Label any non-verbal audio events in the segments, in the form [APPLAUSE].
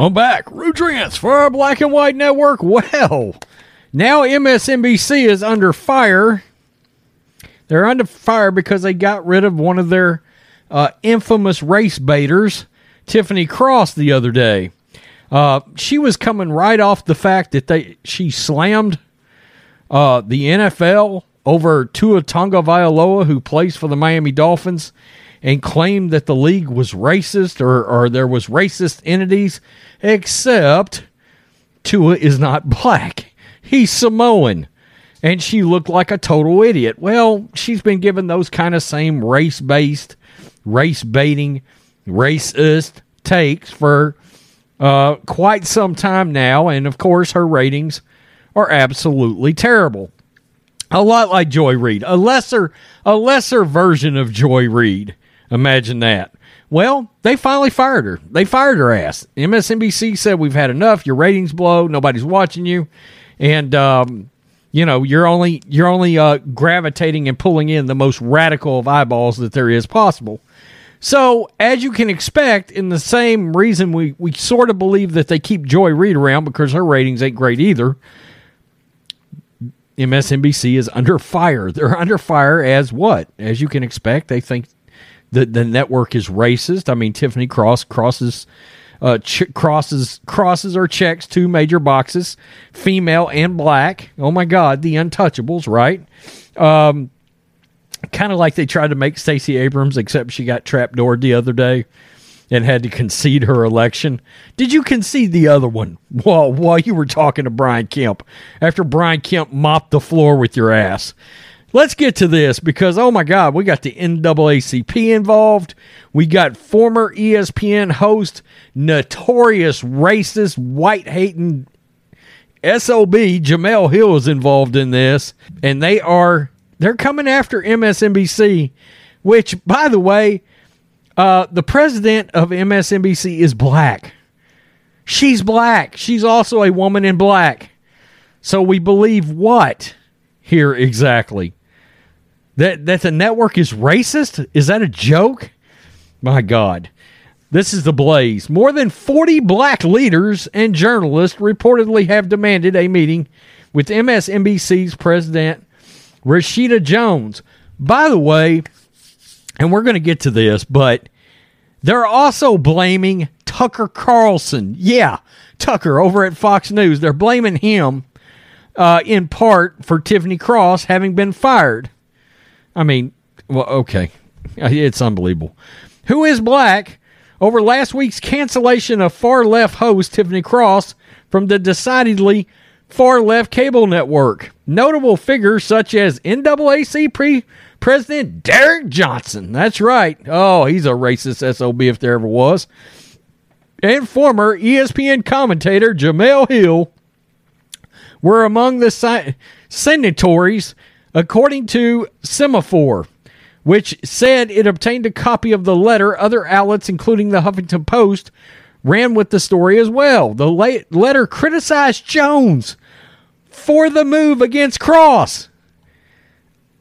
I'm back. Rudrance for our Black and White Network. Well, now MSNBC is under fire. They're under fire because they got rid of one of their uh, infamous race baiters, Tiffany Cross, the other day. Uh, she was coming right off the fact that they she slammed uh, the NFL over Tua Tagovailoa, who plays for the Miami Dolphins, and claimed that the league was racist or, or there was racist entities, except Tua is not [LAUGHS] black. He's Samoan. And she looked like a total idiot. Well, she's been given those kind of same race based, race baiting, racist takes for uh, quite some time now. And of course, her ratings are absolutely terrible. A lot like Joy Reid, a lesser, a lesser version of Joy Reid. Imagine that. Well, they finally fired her. They fired her ass. MSNBC said we've had enough. Your ratings blow. Nobody's watching you, and um, you know you're only you're only uh, gravitating and pulling in the most radical of eyeballs that there is possible. So, as you can expect, in the same reason we, we sort of believe that they keep Joy Reid around because her ratings ain't great either. MSNBC is under fire. They're under fire as what? As you can expect, they think the the network is racist. I mean, Tiffany Cross crosses uh, ch- crosses crosses or checks two major boxes, female and black. Oh my God, the Untouchables, right? Um, kind of like they tried to make Stacey Abrams, except she got trapdoored the other day and had to concede her election. Did you concede the other one [LAUGHS] while while you were talking to Brian Kemp after Brian Kemp mopped the floor with your ass? Let's get to this because oh my God, we got the NAACP involved. We got former ESPN host, notorious racist, white hating SOB Jemele Hill is involved in this, and they are they're coming after MSNBC, which by the way, uh, the president of MSNBC is black. She's black. She's also a woman in black. So we believe what here exactly? That that the network is racist? Is that a joke? My God. This is the blaze. More than 40 black leaders and journalists reportedly have demanded a meeting with MSNBC's president Rashida Jones. By the way, and we're going to get to this, but they're also blaming Tucker Carlson. Yeah, Tucker over at Fox News. They're blaming him uh, in part for Tiffany Cross having been fired. I mean, well, okay. It's unbelievable. Who is black over last week's cancellation of far left host Tiffany Cross from the decidedly far left cable network? Notable figures such as NAACP pre- President Derek Johnson. That's right. Oh, he's a racist SOB if there ever was. And former ESPN commentator Jemele Hill were among the si- signatories, according to Semafor, which said it obtained a copy of the letter. Other outlets, including the Huffington Post, ran with the story as well. The letter criticized Jones for the move against Cross.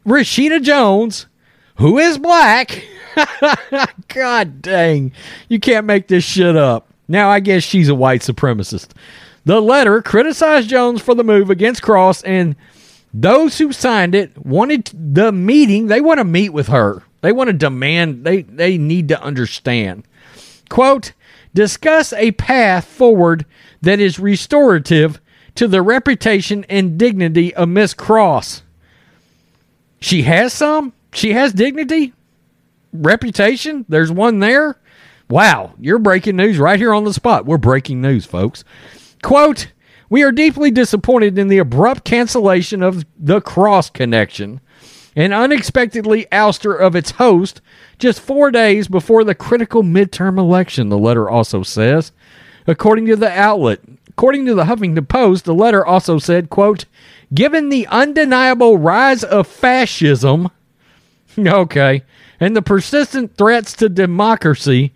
Rashida Jones, who is black. [LAUGHS] God dang. You can't make this shit up. Now, I guess she's a white supremacist. The letter criticized Jones for the move against Cross, and those who signed it wanted the meeting. They want to meet with her. They want to demand, they, they need to understand. Quote, discuss a path forward that is restorative to the reputation and dignity of Miss Cross. She has some. She has dignity, reputation. There's one there. Wow, you're breaking news right here on the spot. We're breaking news, folks. Quote, we are deeply disappointed in the abrupt cancellation of the Cross Connection and unexpectedly ouster of its host just four days before the critical midterm election, the letter also says. According to the outlet, according to the Huffington Post, the letter also said, quote, given the undeniable rise of fascism, [LAUGHS] okay, and the persistent threats to democracy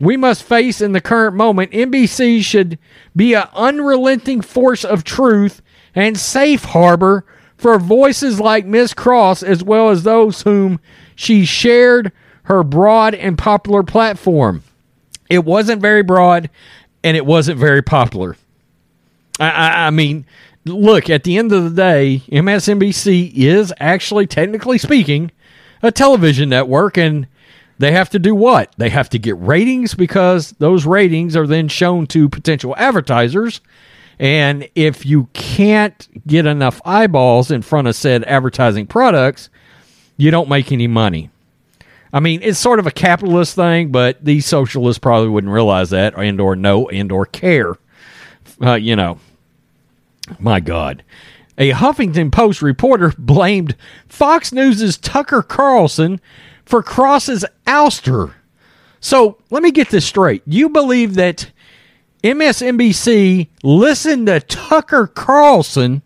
we must face in the current moment, NBC should be an unrelenting force of truth and safe harbor for voices like Miss Cross, as well as those whom she shared her broad and popular platform. It wasn't very broad, and it wasn't very popular. I, I, I mean, look, at the end of the day, MSNBC is actually, technically speaking, a television network, and they have to do what? They have to get ratings because those ratings are then shown to potential advertisers. And if you can't get enough eyeballs in front of said advertising products, you don't make any money. I mean, it's sort of a capitalist thing, but these socialists probably wouldn't realize that, and or know, and or care. Uh, you know, my God. A Huffington Post reporter [LAUGHS] blamed Fox News' Tucker Carlson for Cross's ouster. So let me get this straight. You believe that MSNBC listened to Tucker Carlson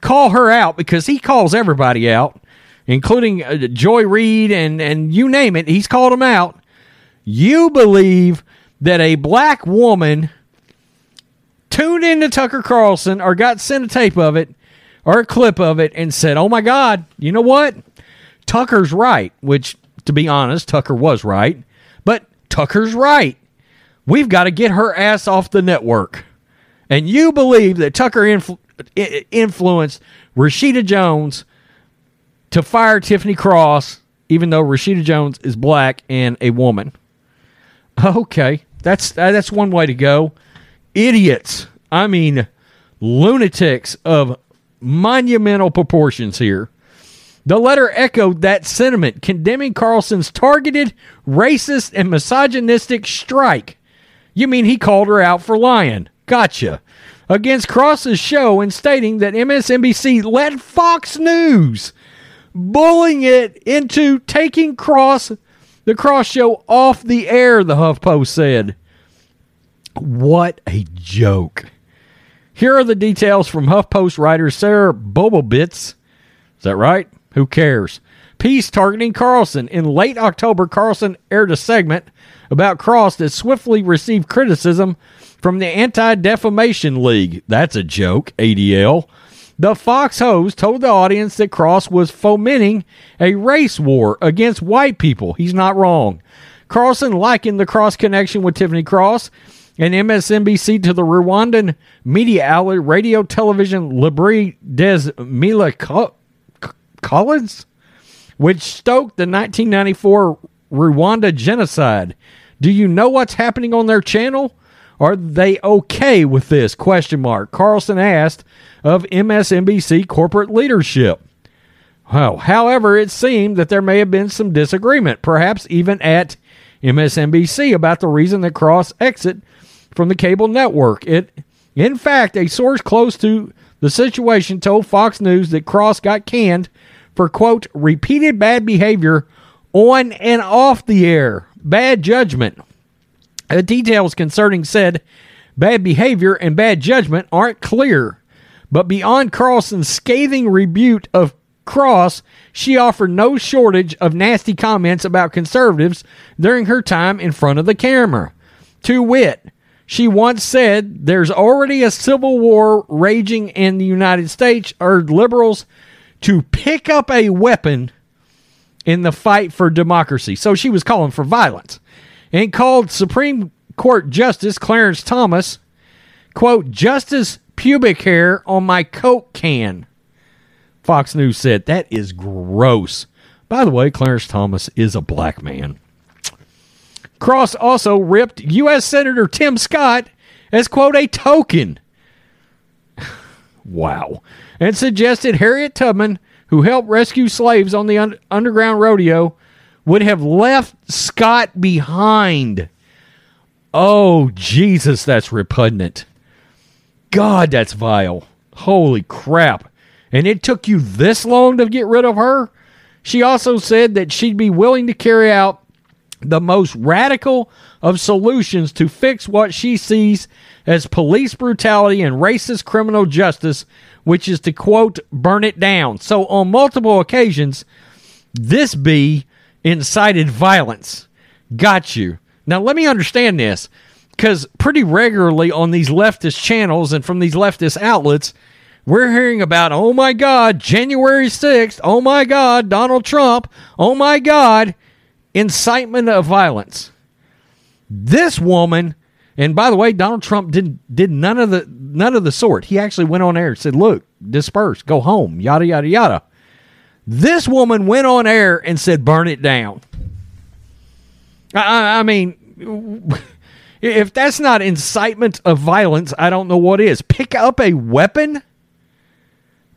call her out because he calls everybody out including uh, Joy Reid and and you name it. He's called them out. You believe that a black woman tuned into Tucker Carlson or got sent a tape of it or a clip of it and said, "Oh my God, you know what? Tucker's right." Which, to be honest, Tucker was right, but Tucker's right. We've got to get her ass off the network. And you believe that Tucker influ- influenced Rashida Jones to fire Tiffany Cross, even though Rashida Jones is black and a woman. Okay, that's uh, that's one way to go. Idiots. I mean, lunatics of monumental proportions here. The letter echoed that sentiment, condemning Carlson's targeted, racist, and misogynistic strike. You mean he called her out for lying? Gotcha. Against Cross's show and stating that MSNBC let Fox News bullying it into taking Cross, the Cross Show, off the air, the HuffPost said. What a joke. Here are the details from HuffPost writer Sarah Bobovitz. Is that right? Who cares? Piece targeting Carlson. In late October, Carlson aired a segment about Cross that swiftly received criticism from the Anti Defamation League. That's a joke, ADL. The Fox host told the audience that Cross was fomenting a race war against white people. He's not wrong. Carlson likened the Cross connection with Tiffany Cross and MSNBC to the Rwandan media outlet Radio Television Libre des Mille Collines, which stoked the 1994 Rwanda genocide. Do you know what's happening on their channel? Are they okay with this? Question mark. Carlson asked of MSNBC corporate leadership. Well, however, it seemed that there may have been some disagreement, perhaps even at MSNBC, about the reason that Cross exit from the cable network. It, in fact, a source close to the situation told Fox News that Cross got canned for quote repeated bad behavior on and off the air, bad judgment. The details concerning said bad behavior and bad judgment aren't clear. But beyond Carlson's scathing rebuke of Cross, she offered no shortage of nasty comments about conservatives during her time in front of the camera. To wit, she once said there's already a civil war raging in the United States, urged liberals to pick up a weapon in the fight for democracy. So she was calling for violence and called Supreme Court Justice Clarence Thomas, quote, Justice pubic hair on my Coke can. Fox News said, That is gross. By the way, Clarence Thomas is a black man. Cross also ripped U.S. Senator Tim Scott as, quote, a token. [LAUGHS] wow. And suggested Harriet Tubman, who helped rescue slaves on the un- Underground Rodeo, would have left Scott behind. Oh, Jesus, that's repugnant. God, that's vile. Holy crap. And it took you this long to get rid of her? She also said that she'd be willing to carry out the most radical of solutions to fix what she sees as police brutality and racist criminal justice, which is to quote, burn it down. So, on multiple occasions, this bee incited violence. Got you. Now, let me understand this because pretty regularly on these leftist channels and from these leftist outlets, we're hearing about, oh my God, January 6th, oh my God, Donald Trump, oh my God, incitement of violence. This woman And by the way, Donald Trump did did none of the none of the sort. He actually went on air and said, "Look, disperse, go home, yada yada yada." This woman went on air and said, "Burn it down." I, I mean, [LAUGHS] if that's not incitement of violence, I don't know what is. Pick up a weapon.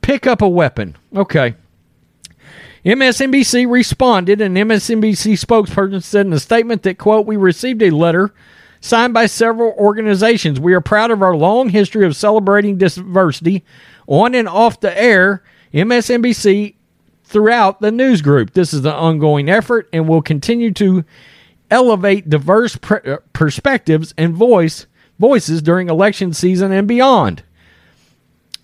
Pick up a weapon. Okay. MSNBC responded, and MSNBC spokesperson said in a statement that, quote, we received a letter signed by several organizations. We are proud of our long history of celebrating diversity on and off the air, MSNBC throughout the news group. This is an ongoing effort and will continue to elevate diverse uh, perspectives and voice voices during election season and beyond.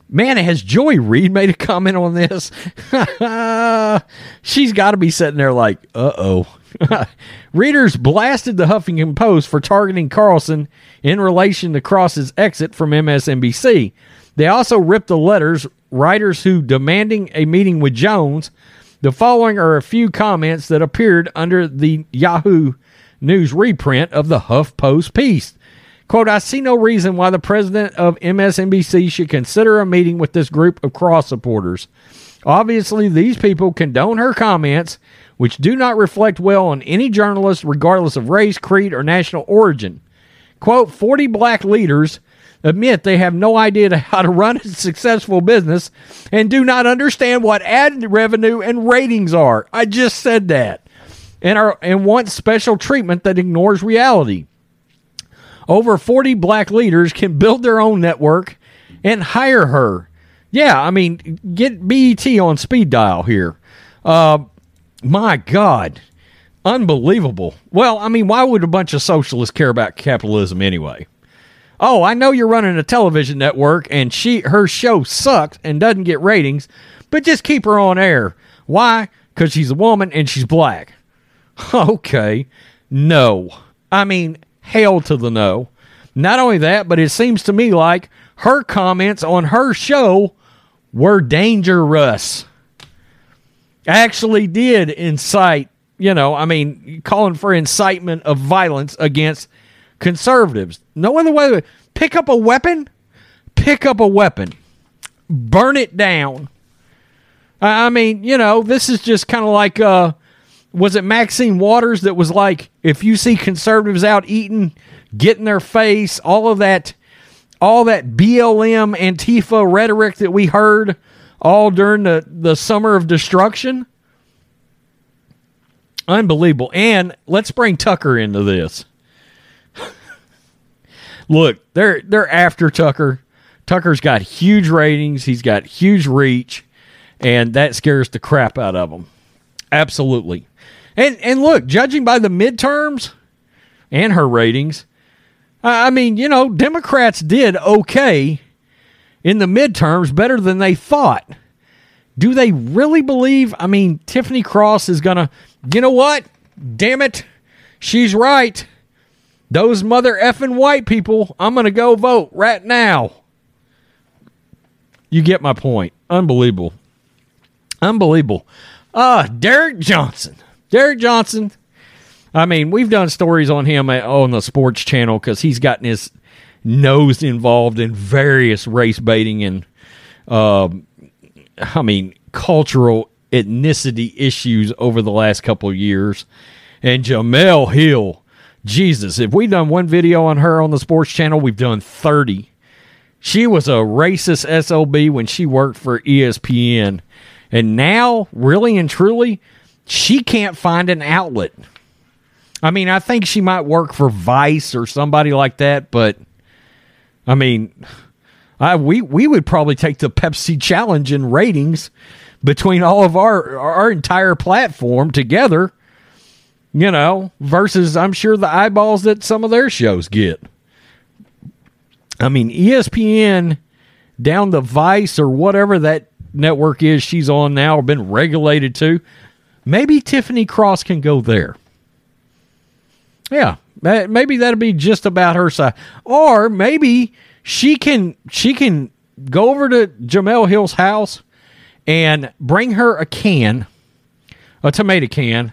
Man, has Joy Reid made a comment on this? [LAUGHS] She's got to be sitting there like, uh oh. [LAUGHS] Readers blasted the Huffington Post for targeting Carlson in relation to Cross's exit from MSNBC. They also ripped the letters, writers who demanding a meeting with Jones. The following are a few comments that appeared under the Yahoo News reprint of the Huff Post piece. Quote, I see no reason why the president of MSNBC should consider a meeting with this group of cross supporters. Obviously, these people condone her comments, which do not reflect well on any journalist, regardless of race, creed, or national origin. Quote, 40 black leaders admit they have no idea how to run a successful business and do not understand what ad revenue and ratings are. I just said that. And, are, and want special treatment that ignores reality. Over 40 black leaders can build their own network and hire her. Yeah, I mean, get BET on speed dial here. Uh, my God. Unbelievable. Well, I mean, why would a bunch of socialists care about capitalism anyway? Oh, I know you're running a television network and she her show sucks and doesn't get ratings, but just keep her on air. Why? Cuz she's a woman and she's black. [LAUGHS] Okay. No. I mean, hell to the no. Not only that, but it seems to me like her comments on her show were dangerous. Actually, did incite, you know, I mean, calling for incitement of violence against conservatives. No other way. Pick up a weapon, pick up a weapon, burn it down. I mean, you know, this is just kind of like uh, was it Maxine Waters that was like, if you see conservatives out eating, get in their face, all of that, all that BLM Antifa rhetoric that we heard all during the, the summer of destruction? Unbelievable. And let's bring Tucker into this. [LAUGHS] Look, they're they're after Tucker. Tucker's got huge ratings, he's got huge reach, and that scares the crap out of them. Absolutely. And and look, judging by the midterms and her ratings, I mean, you know, Democrats did okay in the midterms, better than they thought. Do they really believe? I mean, Tiffany Cross is going to, you know what? Damn it. She's right. Those mother effing white people, I'm going to go vote right now. You get my point. Unbelievable. Unbelievable. Uh, Derek Johnson. Derek Johnson. I mean, we've done stories on him on the sports channel because he's gotten his nose involved in various race baiting and, uh, I mean, cultural ethnicity issues over the last couple of years. And Jemele Hill, Jesus, if we've done one video on her on the sports channel, we've done 30. She was a racist SOB when she worked for ESPN. And now, really and truly, she can't find an outlet. I mean, I think she might work for Vice or somebody like that, but I mean, I we we would probably take the Pepsi challenge in ratings between all of our our entire platform together, you know, versus I'm sure the eyeballs that some of their shows get. I mean, ESPN down the Vice or whatever that network is she's on now or been regulated to Maybe Tiffany Cross can go there. Yeah, maybe that'll be just about her size, Or maybe she can she can go over to Jemele Hill's house and bring her a can, a tomato can,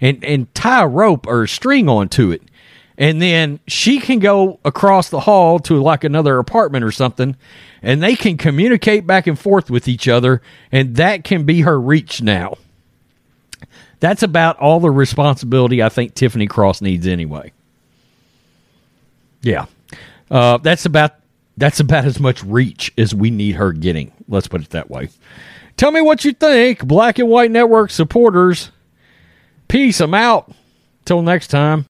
and and tie a rope or a string onto it, and then she can go across the hall to like another apartment or something and they can communicate back and forth with each other and that can be her reach now. That's about all the responsibility i think tiffany cross needs anyway yeah. Uh, that's about that's about as much reach as we need her getting. Let's put it that way. Tell me what you think black and white network supporters. Peace i'm out. Till next time